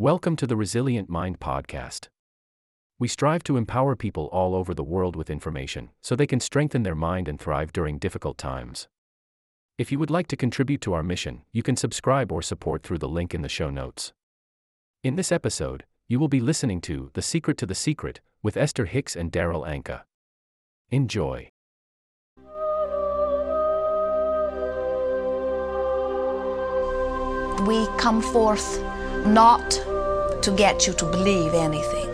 Welcome to the Resilient Mind Podcast. We strive to empower people all over the world with information so they can strengthen their mind and thrive during difficult times. If you would like to contribute to our mission, you can subscribe or support through the link in the show notes. In this episode, you will be listening to The Secret to the Secret with Esther Hicks and Darryl Anka. Enjoy. we come forth not to get you to believe anything.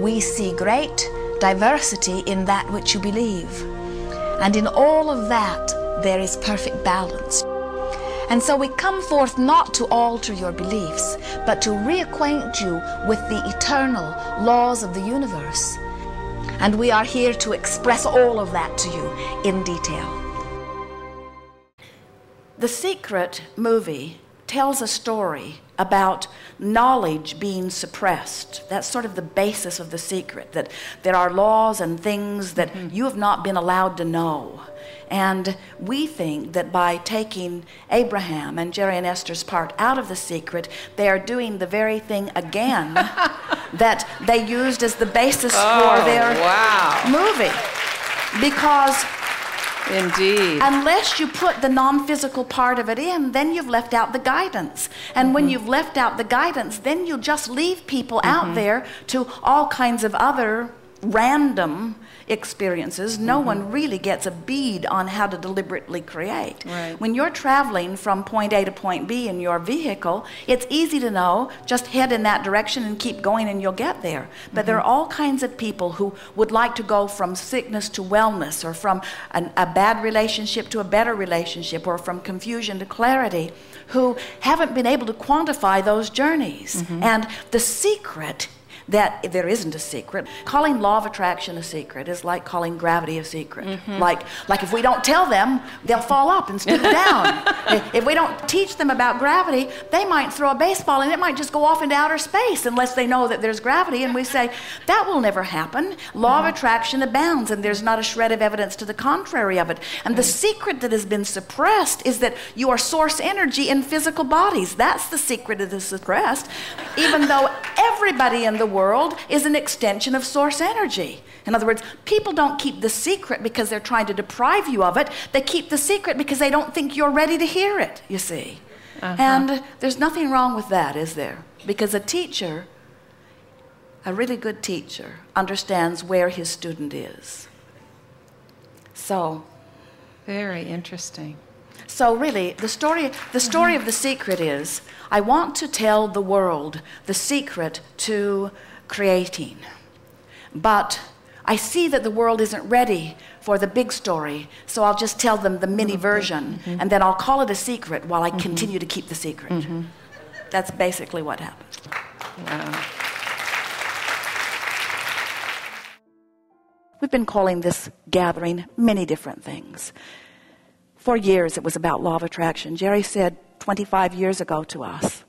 We see great diversity in that which you believe. And in all of that, there is perfect balance. And so we come forth not to alter your beliefs, but to reacquaint you with the eternal laws of the universe. And we are here to express all of that to you in detail. The Secret movie tells a story about knowledge being suppressed. That's sort of the basis of the secret that there are laws and things that mm-hmm. you have not been allowed to know. And we think that by taking Abraham and Jerry and Esther's part out of the secret, they are doing the very thing again that they used as the basis oh, for their wow. movie. Because Indeed. Unless you put the non physical part of it in, then you've left out the guidance. And mm-hmm. when you've left out the guidance, then you'll just leave people mm-hmm. out there to all kinds of other random experiences, no mm-hmm. one really gets a bead on how to deliberately create. Right. When you're traveling from point A to point B in your vehicle, it's easy to know just head in that direction and keep going and you'll get there. But mm-hmm. there are all kinds of people who would like to go from sickness to wellness or from an, a bad relationship to a better relationship or from confusion to clarity who haven't been able to quantify those journeys. Mm-hmm. And the secret that there isn't a secret. Calling law of attraction a secret is like calling gravity a secret. Mm-hmm. Like, like if we don't tell them, they'll fall up and scoot down. if we don't teach them about gravity, they might throw a baseball and it might just go off into outer space unless they know that there's gravity. And we say, that will never happen. Law mm-hmm. of attraction abounds and there's not a shred of evidence to the contrary of it. And the secret that has been suppressed is that you are source energy in physical bodies. That's the secret that is suppressed. Even though everybody in the world is an extension of source energy. In other words, people don't keep the secret because they're trying to deprive you of it. They keep the secret because they don't think you're ready to hear it, you see. Uh-huh. And there's nothing wrong with that, is there? Because a teacher, a really good teacher, understands where his student is. So. Very interesting. So really, the story, the story of the secret is I want to tell the world the secret to creating. But I see that the world isn't ready for the big story, so I'll just tell them the mini version, mm-hmm. and then I'll call it a secret while I mm-hmm. continue to keep the secret. Mm-hmm. That's basically what happened. Wow. We've been calling this gathering many different things. For years, it was about law of attraction. Jerry said 25 years ago to us,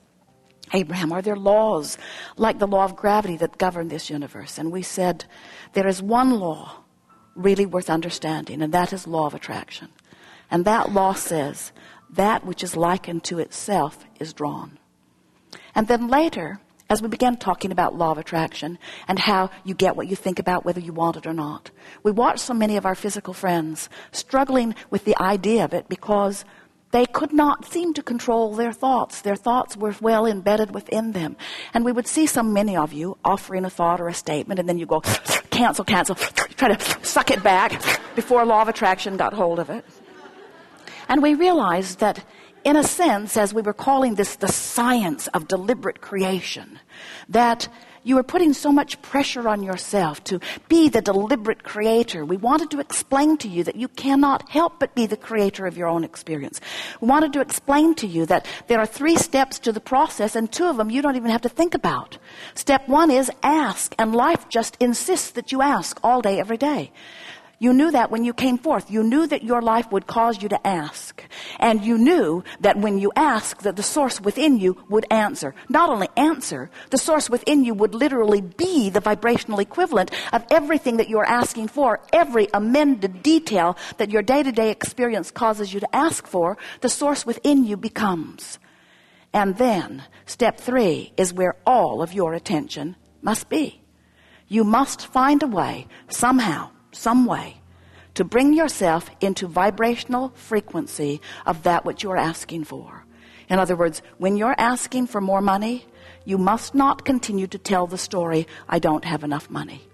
Abraham, are there laws like the law of gravity that govern this universe? And we said, there is one law really worth understanding, and that is law of attraction. And that law says, that which is likened to itself is drawn. And then later, as we began talking about law of attraction and how you get what you think about whether you want it or not. We watched so many of our physical friends struggling with the idea of it because they could not seem to control their thoughts. Their thoughts were well embedded within them. And we would see so many of you offering a thought or a statement, and then you go, cancel, cancel, try to suck it back before law of attraction got hold of it. And we realized that in a sense, as we were calling this the science of deliberate creation, that you were putting so much pressure on yourself to be the deliberate creator. We wanted to explain to you that you cannot help but be the creator of your own experience. We wanted to explain to you that there are three steps to the process, and two of them you don't even have to think about. Step one is ask, and life just insists that you ask all day, every day. You knew that when you came forth. You knew that your life would cause you to ask. And you knew that when you asked that the source within you would answer. Not only answer, the source within you would literally be the vibrational equivalent of everything that you're asking for. Every amended detail that your day to day experience causes you to ask for, the source within you becomes. And then, step three is where all of your attention must be. You must find a way, somehow, some way, to bring yourself into vibrational frequency of that which you're asking for. In other words, when you're asking for more money, you must not continue to tell the story, I don't have enough money.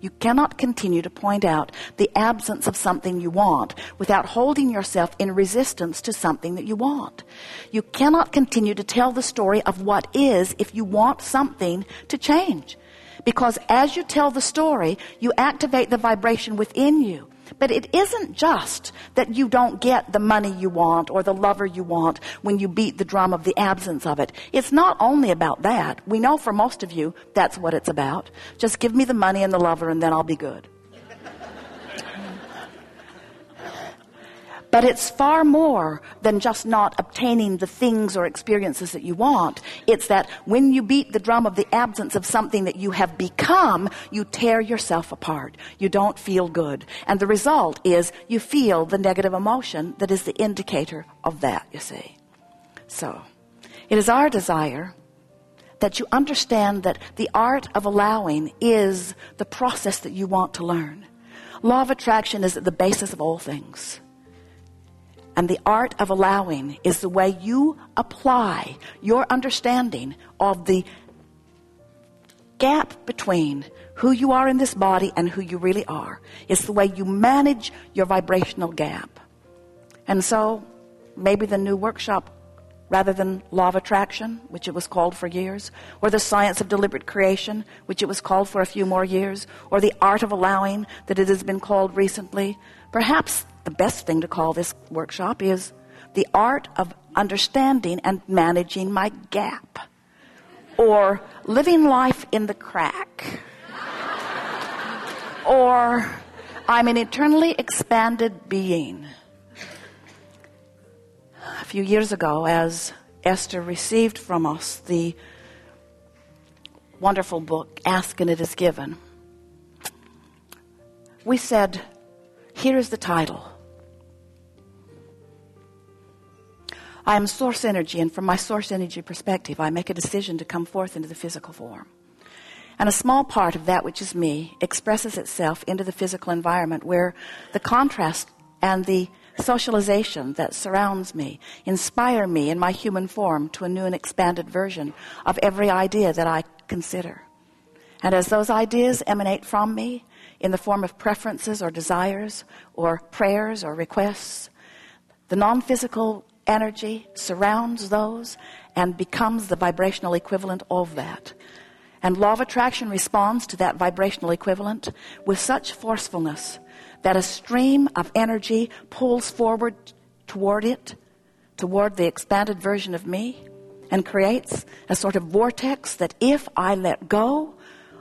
You cannot continue to point out the absence of something you want without holding yourself in resistance to something that you want. You cannot continue to tell the story of what is if you want something to change. Because as you tell the story, you activate the vibration within you. But it isn't just that you don't get the money you want or the lover you want when you beat the drum of the absence of it. It's not only about that. We know for most of you that's what it's about. Just give me the money and the lover and then I'll be good. But it's far more than just not obtaining the things or experiences that you want. It's that when you beat the drum of the absence of something that you have become, you tear yourself apart. You don't feel good. And the result is you feel the negative emotion that is the indicator of that, you see. So, it is our desire that you understand that the art of allowing is the process that you want to learn. Law of attraction is at the basis of all things. And the art of allowing is the way you apply your understanding of the gap between who you are in this body and who you really are. It's the way you manage your vibrational gap. And so, maybe the new workshop, rather than law of attraction, which it was called for years, or the science of deliberate creation, which it was called for a few more years, or the art of allowing that it has been called recently, perhaps the best thing to call this workshop is the art of understanding and managing my gap or living life in the crack or I'm an eternally expanded being. A few years ago, as Esther received from us the wonderful book, Ask and It Is Given, we said, Here is the title I am source energy, and from my source energy perspective, I make a decision to come forth into the physical form. And a small part of that which is me expresses itself into the physical environment where the contrast and the socialization that surrounds me inspire me in my human form to a new and expanded version of every idea that I consider. And as those ideas emanate from me in the form of preferences or desires or prayers or requests, the non physical energy surrounds those and becomes the vibrational equivalent of that. And law of attraction responds to that vibrational equivalent with such forcefulness that a stream of energy pulls forward toward it, toward the expanded version of me, and creates a sort of vortex that if I let go,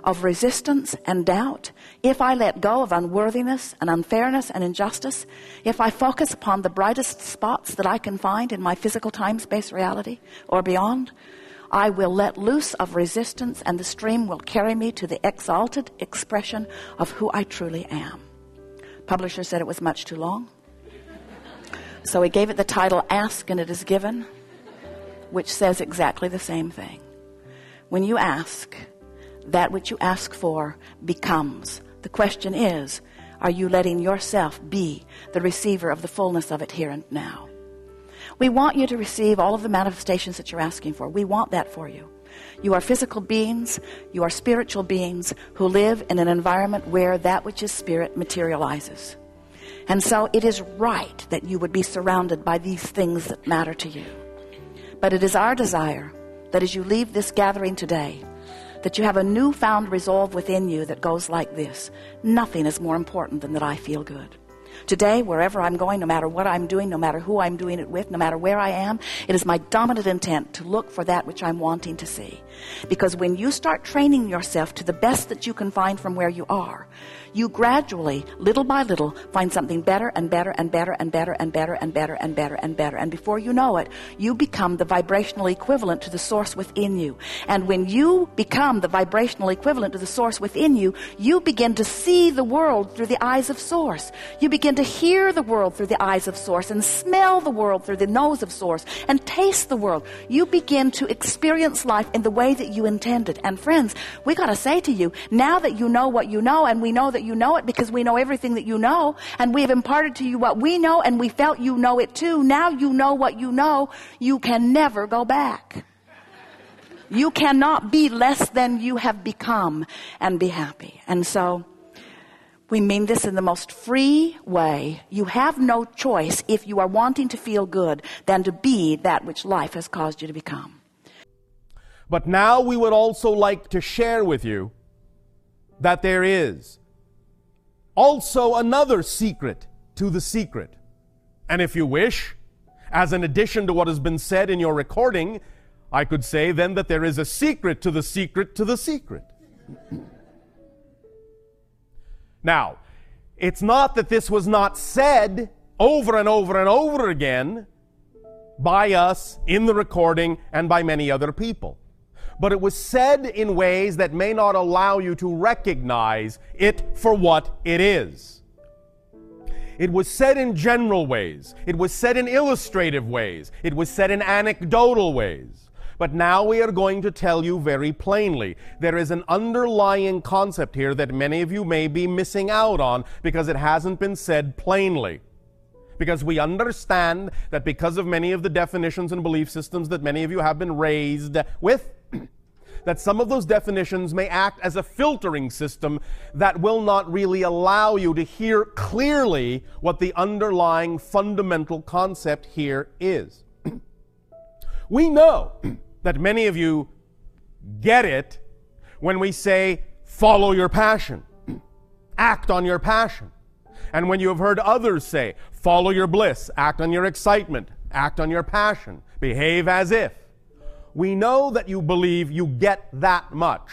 of resistance and doubt, if I let go of unworthiness and unfairness and injustice, if I focus upon the brightest spots that I can find in my physical time space reality or beyond, I will let loose of resistance and the stream will carry me to the exalted expression of who I truly am. Publisher said it was much too long. So he gave it the title Ask and It Is Given, which says exactly the same thing. When you ask, that which you ask for becomes. The question is, are you letting yourself be the receiver of the fullness of it here and now? We want you to receive all of the manifestations that you're asking for. We want that for you. You are physical beings, you are spiritual beings who live in an environment where that which is spirit materializes. And so it is right that you would be surrounded by these things that matter to you. But it is our desire that as you leave this gathering today, that you have a newfound resolve within you that goes like this Nothing is more important than that I feel good. Today, wherever I'm going, no matter what I'm doing, no matter who I'm doing it with, no matter where I am, it is my dominant intent to look for that which I'm wanting to see. Because when you start training yourself to the best that you can find from where you are, you gradually, little by little, find something better and better and better and better and better and better and better and better. And before you know it, you become the vibrational equivalent to the source within you. And when you become the vibrational equivalent to the source within you, you begin to see the world through the eyes of source. You begin to hear the world through the eyes of source and smell the world through the nose of source and taste the world. You begin to experience life in the way that you intended. And friends, we got to say to you, now that you know what you know, and we know that you know it because we know everything that you know, and we have imparted to you what we know, and we felt you know it too. Now you know what you know. You can never go back. You cannot be less than you have become and be happy. And so, we mean this in the most free way. You have no choice if you are wanting to feel good than to be that which life has caused you to become. But now we would also like to share with you that there is also another secret to the secret. And if you wish, as an addition to what has been said in your recording, I could say then that there is a secret to the secret to the secret. now, it's not that this was not said over and over and over again by us in the recording and by many other people. But it was said in ways that may not allow you to recognize it for what it is. It was said in general ways. It was said in illustrative ways. It was said in anecdotal ways. But now we are going to tell you very plainly. There is an underlying concept here that many of you may be missing out on because it hasn't been said plainly. Because we understand that because of many of the definitions and belief systems that many of you have been raised with, that some of those definitions may act as a filtering system that will not really allow you to hear clearly what the underlying fundamental concept here is. we know that many of you get it when we say, follow your passion, act on your passion. And when you have heard others say, follow your bliss, act on your excitement, act on your passion, behave as if. We know that you believe you get that much.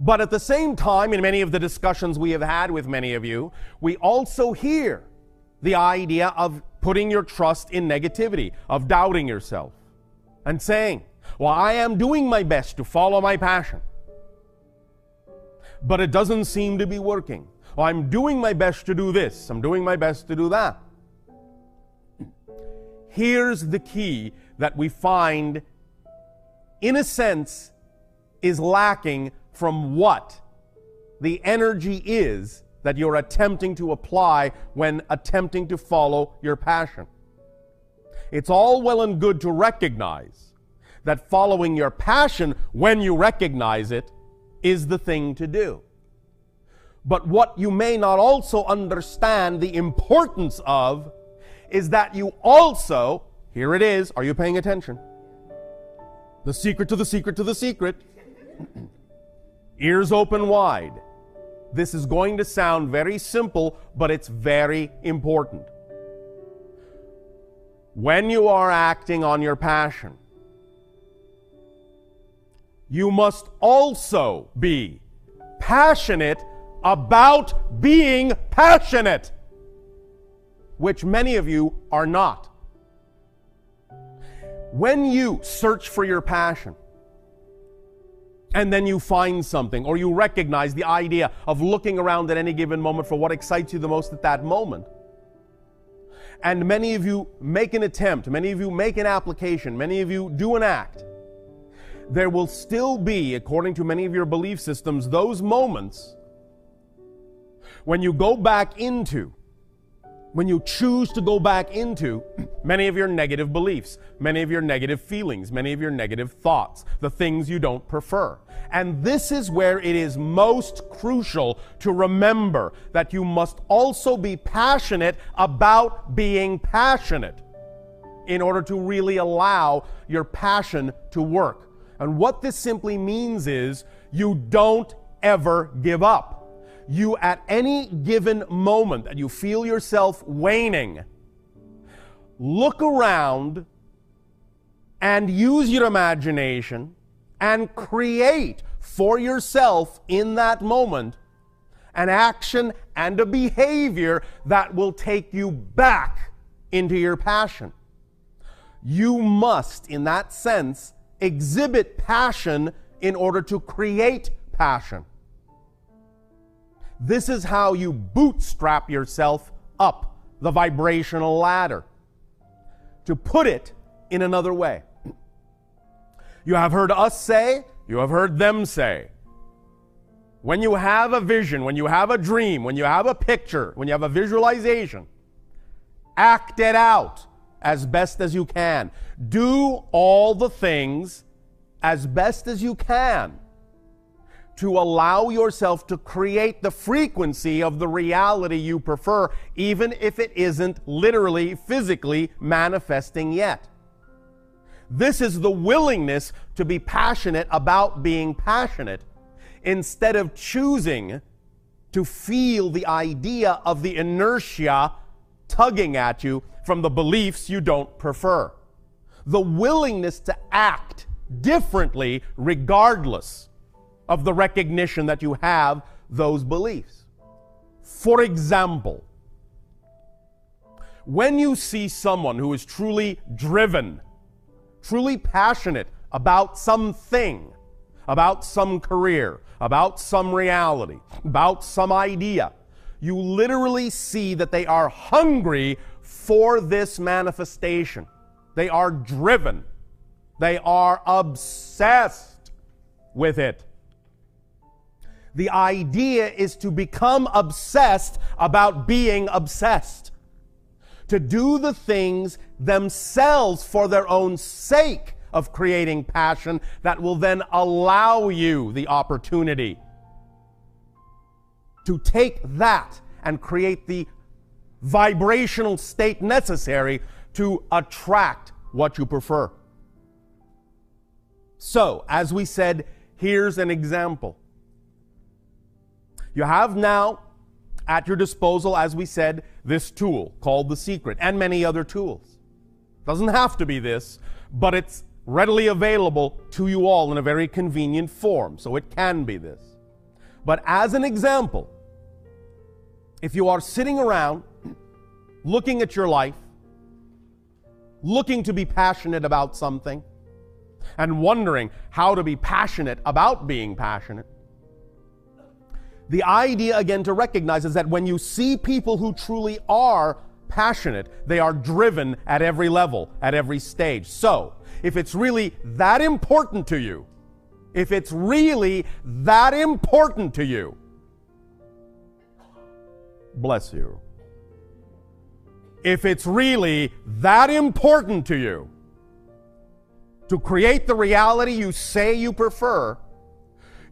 But at the same time, in many of the discussions we have had with many of you, we also hear the idea of putting your trust in negativity, of doubting yourself and saying, Well, I am doing my best to follow my passion, but it doesn't seem to be working. Well, I'm doing my best to do this, I'm doing my best to do that. Here's the key that we find, in a sense, is lacking from what the energy is that you're attempting to apply when attempting to follow your passion. It's all well and good to recognize that following your passion, when you recognize it, is the thing to do. But what you may not also understand the importance of is that you also, here it is, are you paying attention? The secret to the secret to the secret. Ears open wide. This is going to sound very simple, but it's very important when you are acting on your passion, you must also be passionate about being passionate, which many of you are not. When you search for your passion, and then you find something, or you recognize the idea of looking around at any given moment for what excites you the most at that moment, and many of you make an attempt, many of you make an application, many of you do an act, there will still be, according to many of your belief systems, those moments when you go back into when you choose to go back into many of your negative beliefs, many of your negative feelings, many of your negative thoughts, the things you don't prefer. And this is where it is most crucial to remember that you must also be passionate about being passionate in order to really allow your passion to work. And what this simply means is you don't ever give up you at any given moment that you feel yourself waning, look around and use your imagination and create for yourself in that moment an action and a behavior that will take you back into your passion. You must, in that sense, exhibit passion in order to create passion. This is how you bootstrap yourself up the vibrational ladder. To put it in another way, you have heard us say, you have heard them say. When you have a vision, when you have a dream, when you have a picture, when you have a visualization, act it out as best as you can. Do all the things as best as you can to allow yourself to create the frequency of the reality you prefer, even if it isn't literally, physically manifesting yet. This is the willingness to be passionate about being passionate instead of choosing to feel the idea of the inertia tugging at you from the beliefs you don't prefer. The willingness to act differently regardless of the recognition that you have those beliefs. For example, when you see someone who is truly driven truly passionate about something, about some career, about some reality, about some idea, you literally see that they are hungry for this manifestation. They are driven. They are obsessed with it. The idea is to become obsessed about being obsessed to do the things themselves for their own sake of creating passion that will then allow you the opportunity to take that and create the vibrational state necessary to attract what you prefer. So, as we said, here's an example. You have now at your disposal, as we said, this tool called the secret and many other tools. Doesn't have to be this, but it's readily available to you all in a very convenient form, so it can be this. But as an example, if you are sitting around looking at your life, looking to be passionate about something, and wondering how to be passionate about being passionate, the idea again to recognize is that when you see people who truly are passionate, they are driven at every level, at every stage. So, if it's really that important to you, if it's really that important to you, bless you. If it's really that important to you to create the reality you say you prefer,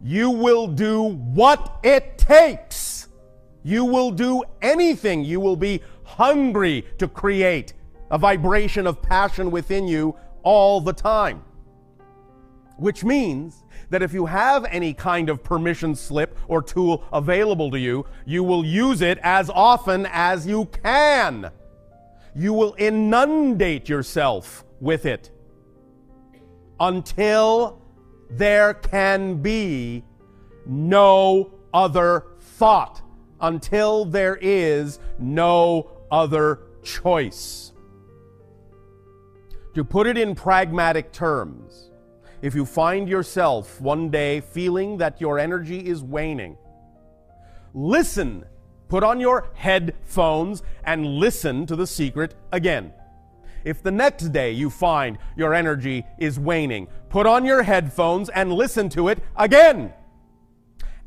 you will do what it takes. You will do anything. You will be hungry to create a vibration of passion within you all the time. Which means that if you have any kind of permission slip or tool available to you, you will use it as often as you can. You will inundate yourself with it until there can be no other thought until there is no other choice. To put it in pragmatic terms, if you find yourself one day feeling that your energy is waning, listen, put on your headphones and listen to the secret again. If the next day you find your energy is waning, put on your headphones and listen to it again.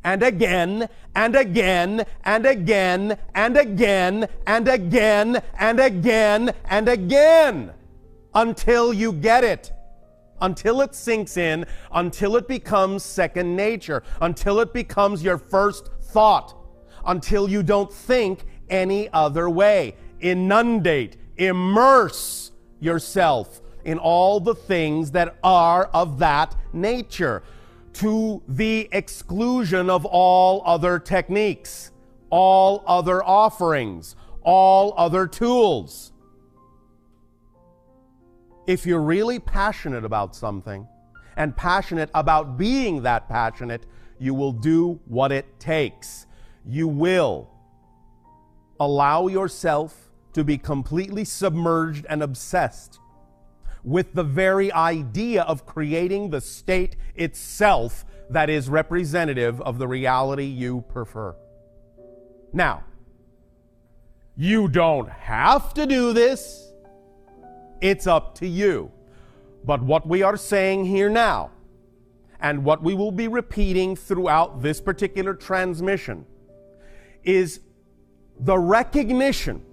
And again, and again, and again, and again, and again, and again, and again, until you get it. Until it sinks in, until it becomes second nature, until it becomes your first thought, until you don't think any other way. Inundate, immerse yourself in all the things that are of that nature to the exclusion of all other techniques, all other offerings, all other tools. If you're really passionate about something and passionate about being that passionate, you will do what it takes. You will allow yourself to be completely submerged and obsessed with the very idea of creating the state itself that is representative of the reality you prefer. Now, you don't have to do this. It's up to you. But what we are saying here now, and what we will be repeating throughout this particular transmission, is the recognition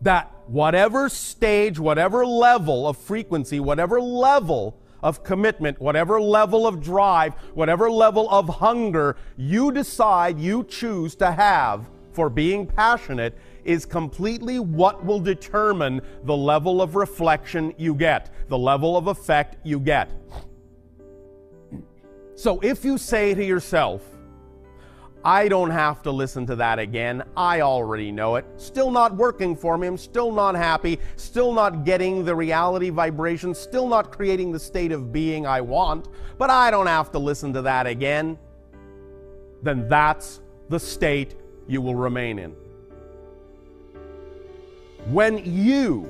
that whatever stage, whatever level of frequency, whatever level of commitment, whatever level of drive, whatever level of hunger you decide you choose to have for being passionate is completely what will determine the level of reflection you get, the level of effect you get. So if you say to yourself, I don't have to listen to that again. I already know it. Still not working for me. I'm still not happy. Still not getting the reality vibration. Still not creating the state of being I want. But I don't have to listen to that again. Then that's the state you will remain in. When you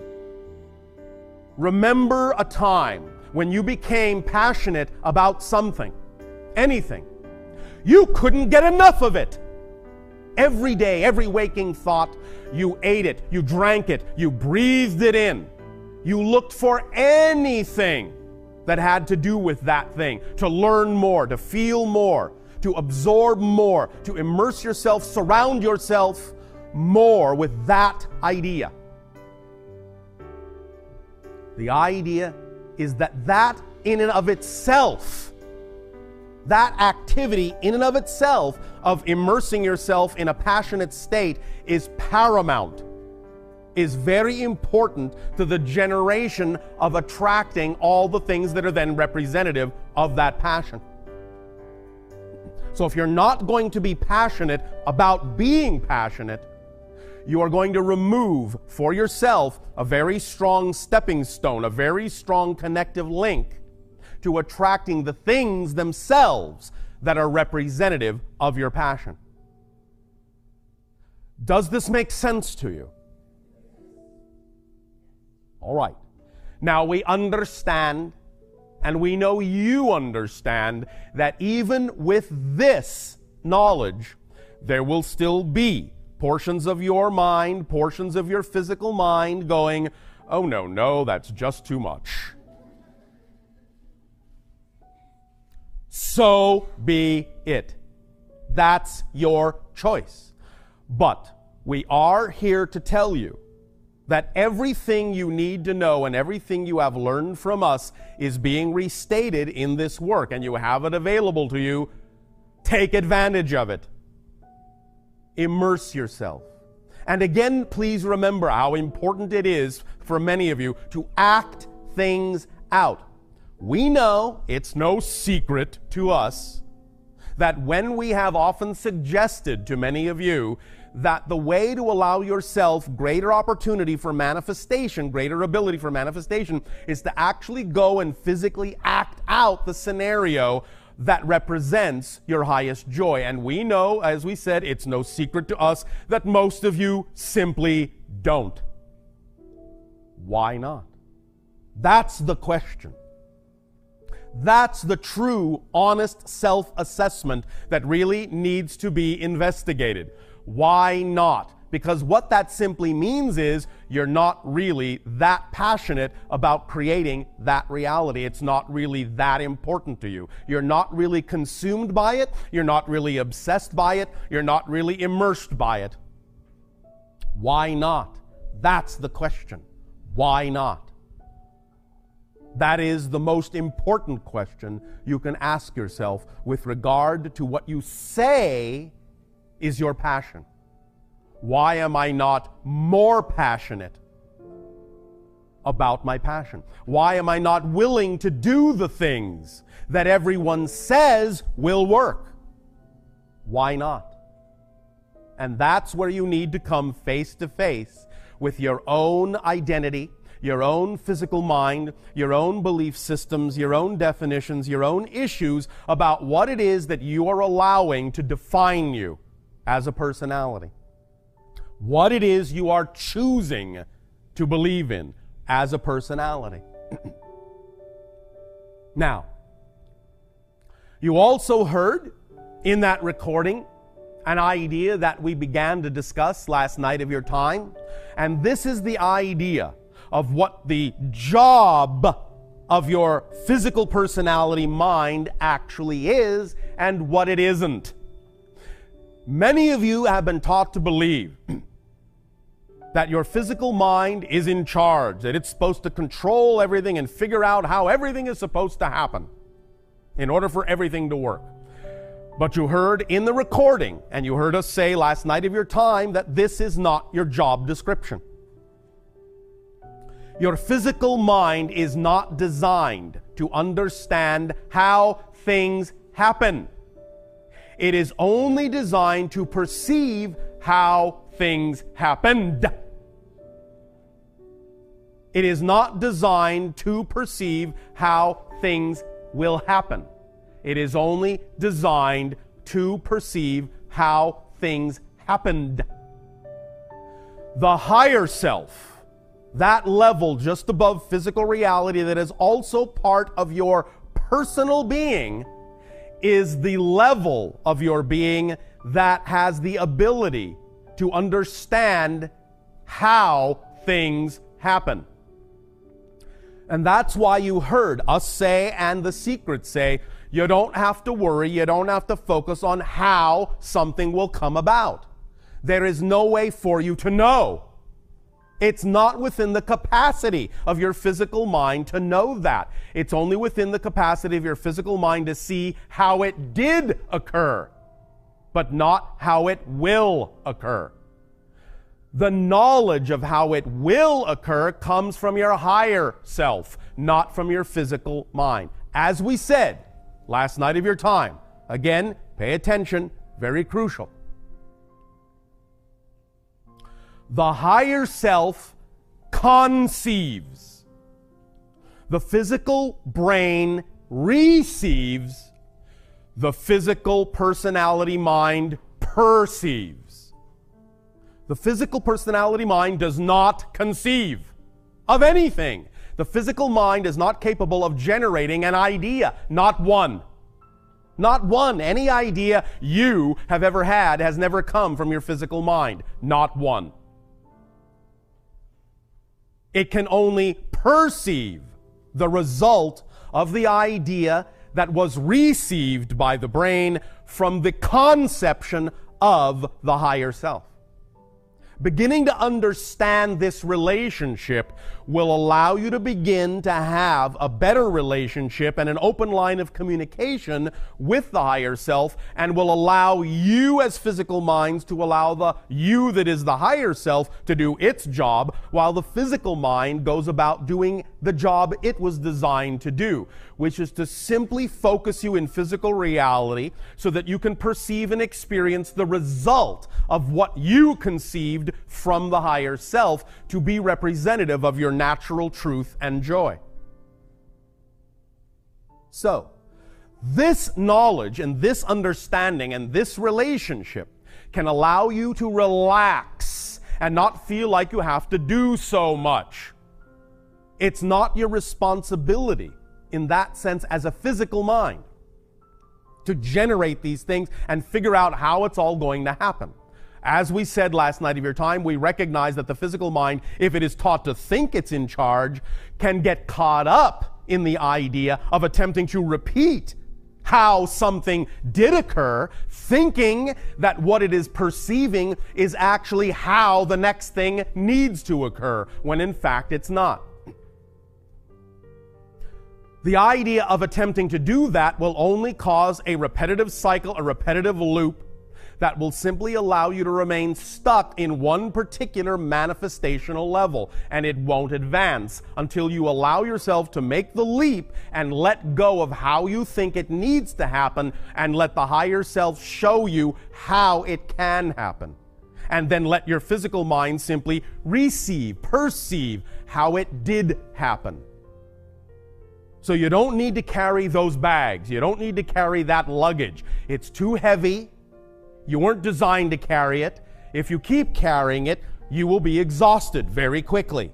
remember a time when you became passionate about something, anything, you couldn't get enough of it. Every day, every waking thought, you ate it, you drank it, you breathed it in. You looked for anything that had to do with that thing, to learn more, to feel more, to absorb more, to immerse yourself, surround yourself more with that idea. The idea is that that in and of itself that activity, in and of itself, of immersing yourself in a passionate state, is paramount, is very important to the generation of attracting all the things that are then representative of that passion. So, if you're not going to be passionate about being passionate, you are going to remove for yourself a very strong stepping stone, a very strong connective link to attracting the things themselves that are representative of your passion. Does this make sense to you? All right. Now we understand, and we know you understand, that even with this knowledge, there will still be portions of your mind, portions of your physical mind going, oh no, no, that's just too much. So be it. That's your choice. But we are here to tell you that everything you need to know and everything you have learned from us is being restated in this work, and you have it available to you. Take advantage of it. Immerse yourself. And again, please remember how important it is for many of you to act things out. We know it's no secret to us that when we have often suggested to many of you that the way to allow yourself greater opportunity for manifestation, greater ability for manifestation, is to actually go and physically act out the scenario that represents your highest joy. And we know, as we said, it's no secret to us that most of you simply don't. Why not? That's the question. That's the true, honest self assessment that really needs to be investigated. Why not? Because what that simply means is you're not really that passionate about creating that reality. It's not really that important to you. You're not really consumed by it. You're not really obsessed by it. You're not really immersed by it. Why not? That's the question. Why not? That is the most important question you can ask yourself with regard to what you say is your passion. Why am I not more passionate about my passion? Why am I not willing to do the things that everyone says will work? Why not? And that's where you need to come face to face with your own identity your own physical mind, your own belief systems, your own definitions, your own issues about what it is that you are allowing to define you as a personality. What it is you are choosing to believe in as a personality. now, you also heard in that recording an idea that we began to discuss last night of your time. And this is the idea of what the job of your physical personality mind actually is and what it isn't. Many of you have been taught to believe that your physical mind is in charge, that it's supposed to control everything and figure out how everything is supposed to happen in order for everything to work. But you heard in the recording, and you heard us say last night of your time, that this is not your job description. Your physical mind is not designed to understand how things happen. It is only designed to perceive how things happened. It is not designed to perceive how things will happen. It is only designed to perceive how things happened. The higher self, that level just above physical reality that is also part of your personal being, is the level of your being that has the ability to understand how things happen. And that's why you heard us say and the secret say, you don't have to worry, you don't have to focus on how something will come about. There is no way for you to know. It's not within the capacity of your physical mind to know that. It's only within the capacity of your physical mind to see how it did occur, but not how it will occur. The knowledge of how it will occur comes from your higher self, not from your physical mind. As we said last night of your time, again, pay attention, very crucial. The higher self conceives. The physical brain receives. The physical personality mind perceives. The physical personality mind does not conceive of anything. The physical mind is not capable of generating an idea, not one. Not one. Any idea you have ever had has never come from your physical mind. Not one. It can only perceive the result of the idea that was received by the brain from the conception of the higher self. Beginning to understand this relationship will allow you to begin to have a better relationship and an open line of communication with the higher self and will allow you as physical minds to allow the you that is the higher self to do its job while the physical mind goes about doing the job it was designed to do, which is to simply focus you in physical reality so that you can perceive and experience the result of what you conceived from the higher self to be representative of your natural truth and joy. So, this knowledge and this understanding and this relationship can allow you to relax and not feel like you have to do so much. It's not your responsibility in that sense as a physical mind to generate these things and figure out how it's all going to happen. As we said last night of your time, we recognize that the physical mind, if it is taught to think it's in charge, can get caught up in the idea of attempting to repeat how something did occur, thinking that what it is perceiving is actually how the next thing needs to occur, when in fact it's not. The idea of attempting to do that will only cause a repetitive cycle, a repetitive loop that will simply allow you to remain stuck in one particular manifestational level, and it won't advance until you allow yourself to make the leap and let go of how you think it needs to happen and let the higher self show you how it can happen. And then let your physical mind simply receive, perceive how it did happen. So you don't need to carry those bags. You don't need to carry that luggage. It's too heavy. You weren't designed to carry it. If you keep carrying it, you will be exhausted very quickly.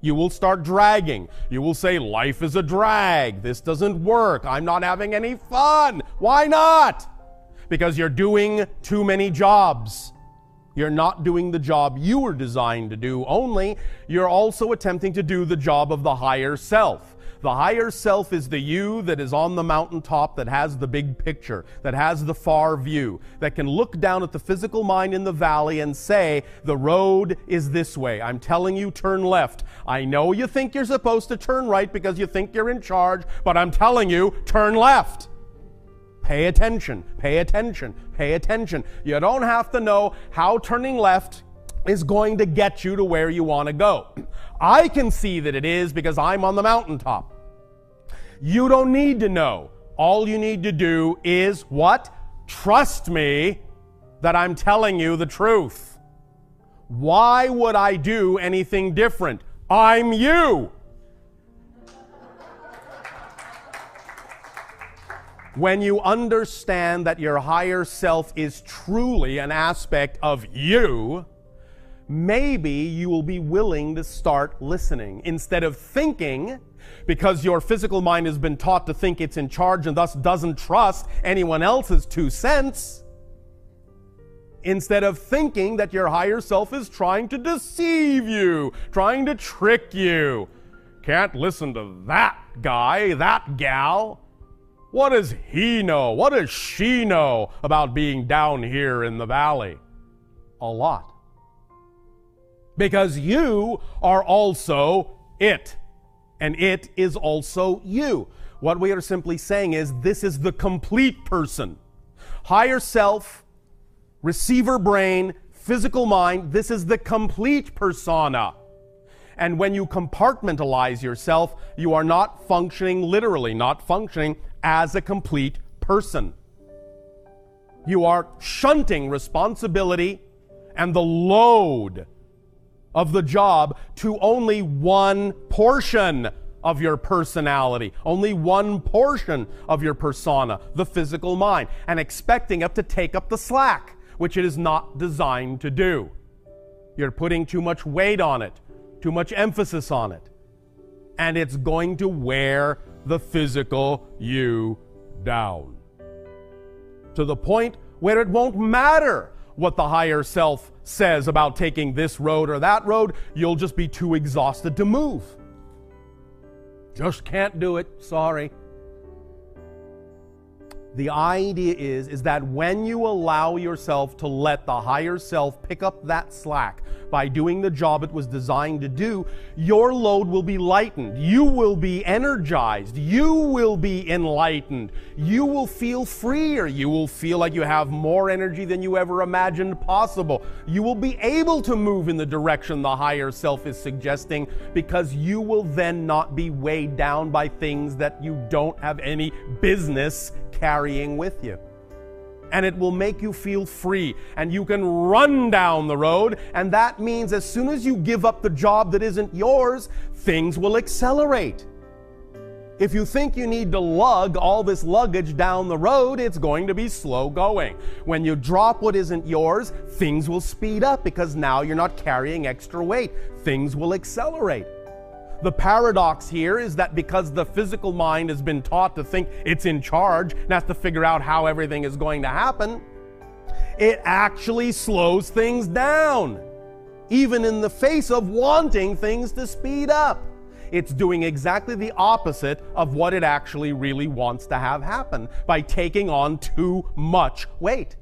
You will start dragging. You will say, Life is a drag. This doesn't work. I'm not having any fun. Why not? because you're doing too many jobs. You're not doing the job you were designed to do only, you're also attempting to do the job of the higher self. The higher self is the you that is on the mountaintop, that has the big picture, that has the far view, that can look down at the physical mind in the valley and say, The road is this way. I'm telling you, turn left. I know you think you're supposed to turn right because you think you're in charge, but I'm telling you, turn left. Pay attention, pay attention, pay attention. You don't have to know how turning left is going to get you to where you want to go. I can see that it is because I'm on the mountaintop. You don't need to know. All you need to do is what? Trust me that I'm telling you the truth. Why would I do anything different? I'm you. When you understand that your higher self is truly an aspect of you, maybe you will be willing to start listening instead of thinking because your physical mind has been taught to think it's in charge and thus doesn't trust anyone else's two cents. Instead of thinking that your higher self is trying to deceive you, trying to trick you. Can't listen to that guy, that gal. What does he know? What does she know about being down here in the valley? A lot. Because you are also it and it is also you. What we are simply saying is this is the complete person. Higher self, receiver brain, physical mind, this is the complete persona. And when you compartmentalize yourself, you are not functioning literally, not functioning as a complete person. You are shunting responsibility and the load of the job to only one portion of your personality, only one portion of your persona, the physical mind, and expecting it to take up the slack, which it is not designed to do. You're putting too much weight on it, too much emphasis on it, and it's going to wear the physical you down. To the point where it won't matter what the higher self says about taking this road or that road, you'll just be too exhausted to move. Just can't do it, sorry. The idea is, is that when you allow yourself to let the higher self pick up that slack by doing the job it was designed to do, your load will be lightened. You will be energized. You will be enlightened. You will feel freer. You will feel like you have more energy than you ever imagined possible. You will be able to move in the direction the higher self is suggesting because you will then not be weighed down by things that you don't have any business carrying with you. And it will make you feel free, and you can run down the road. And that means as soon as you give up the job that isn't yours, things will accelerate. If you think you need to lug all this luggage down the road, it's going to be slow going. When you drop what isn't yours, things will speed up because now you're not carrying extra weight. Things will accelerate. The paradox here is that because the physical mind has been taught to think it's in charge and has to figure out how everything is going to happen, it actually slows things down, even in the face of wanting things to speed up. It's doing exactly the opposite of what it actually really wants to have happen by taking on too much weight.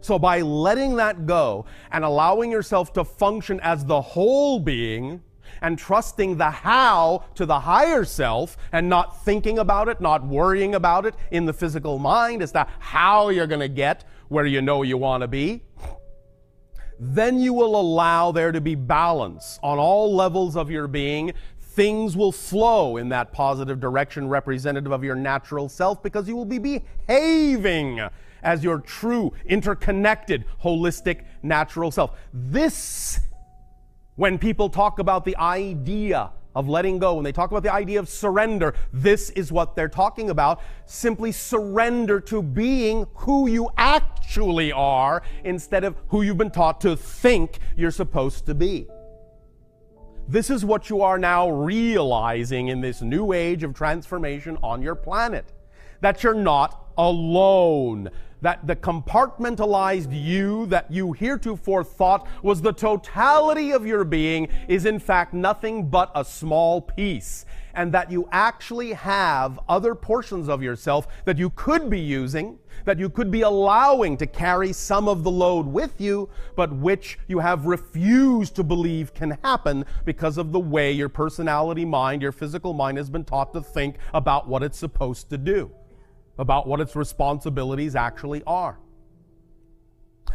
So, by letting that go and allowing yourself to function as the whole being, and trusting the how to the higher self and not thinking about it, not worrying about it in the physical mind as to how you're going to get where you know you want to be, then you will allow there to be balance on all levels of your being. Things will flow in that positive direction representative of your natural self because you will be behaving as your true, interconnected, holistic, natural self. This when people talk about the idea of letting go, when they talk about the idea of surrender, this is what they're talking about. Simply surrender to being who you actually are instead of who you've been taught to think you're supposed to be. This is what you are now realizing in this new age of transformation on your planet. That you're not alone. That the compartmentalized you that you heretofore thought was the totality of your being is in fact nothing but a small piece. And that you actually have other portions of yourself that you could be using, that you could be allowing to carry some of the load with you, but which you have refused to believe can happen because of the way your personality mind, your physical mind has been taught to think about what it's supposed to do about what its responsibilities actually are.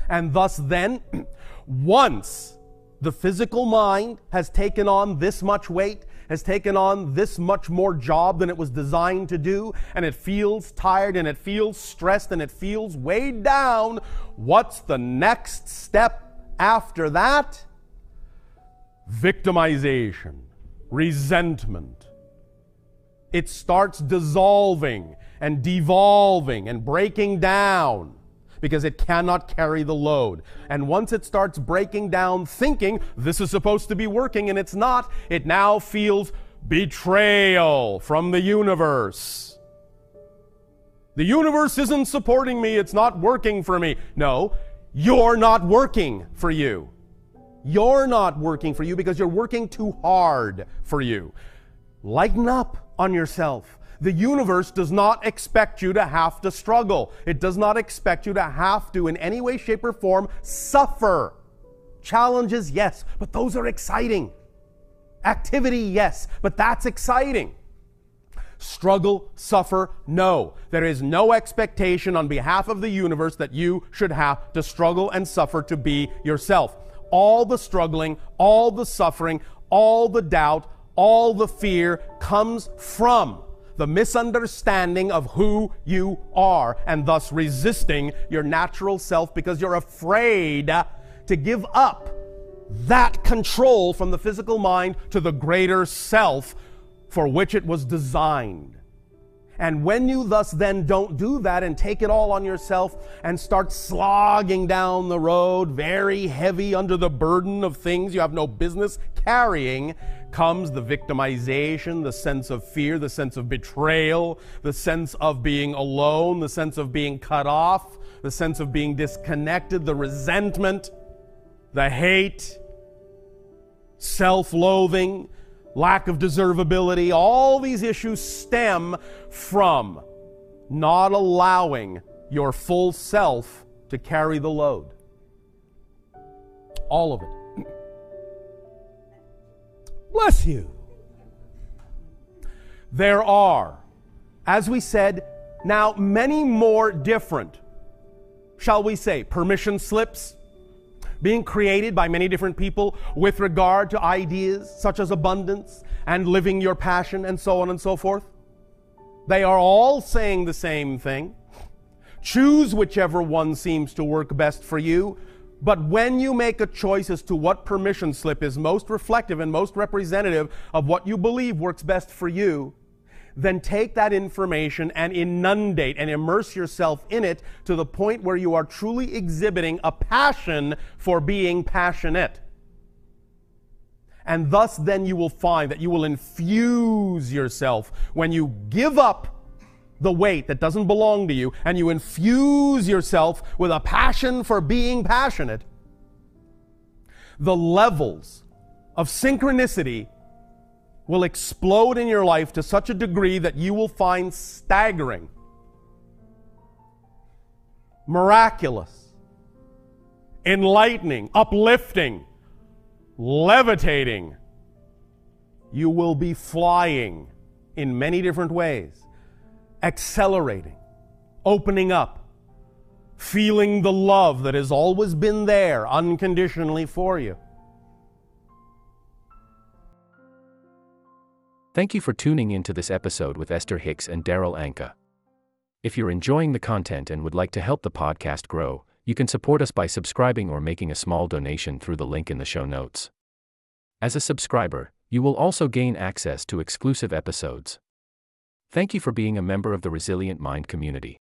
And thus, then, once the physical mind has taken on this much weight, has taken on this much more job than it was designed to do, and it feels tired and it feels stressed and it feels weighed down, what's the next step after that? Victimization, resentment. It starts dissolving and devolving and breaking down because it cannot carry the load. And once it starts breaking down, thinking this is supposed to be working and it's not, it now feels betrayal from the universe. The universe isn't supporting me, it's not working for me. No, you're not working for you. You're not working for you because you're working too hard for you. Lighten up on yourself. The universe does not expect you to have to struggle. It does not expect you to have to, in any way, shape, or form, suffer. Challenges, yes, but those are exciting. Activity, yes, but that's exciting. Struggle, suffer, no. There is no expectation on behalf of the universe that you should have to struggle and suffer to be yourself. All the struggling, all the suffering, all the doubt, all the fear comes from the misunderstanding of who you are and thus resisting your natural self because you're afraid to give up that control from the physical mind to the greater self for which it was designed. And when you thus then don't do that and take it all on yourself and start slogging down the road, very heavy under the burden of things you have no business carrying, comes the victimization, the sense of fear, the sense of betrayal, the sense of being alone, the sense of being cut off, the sense of being disconnected, the resentment, the hate, self loathing, lack of deservability. All these issues stem from not allowing your full self to carry the load. All of it. Bless you. There are, as we said, now many more different, shall we say, permission slips being created by many different people with regard to ideas such as abundance and living your passion and so on and so forth. They are all saying the same thing. Choose whichever one seems to work best for you, but when you make a choice as to what permission slip is most reflective and most representative of what you believe works best for you, then take that information and inundate and immerse yourself in it to the point where you are truly exhibiting a passion for being passionate. And thus, then you will find that you will infuse yourself when you give up the weight that doesn't belong to you and you infuse yourself with a passion for being passionate, the levels of synchronicity will explode in your life to such a degree that you will find staggering, miraculous, enlightening, uplifting, levitating. You will be flying in many different ways accelerating, opening up, feeling the love that has always been there unconditionally for you. Thank you for tuning in to this episode with Esther Hicks and Darryl Anka. If you're enjoying the content and would like to help the podcast grow, you can support us by subscribing or making a small donation through the link in the show notes. As a subscriber, you will also gain access to exclusive episodes. Thank you for being a member of the Resilient Mind community.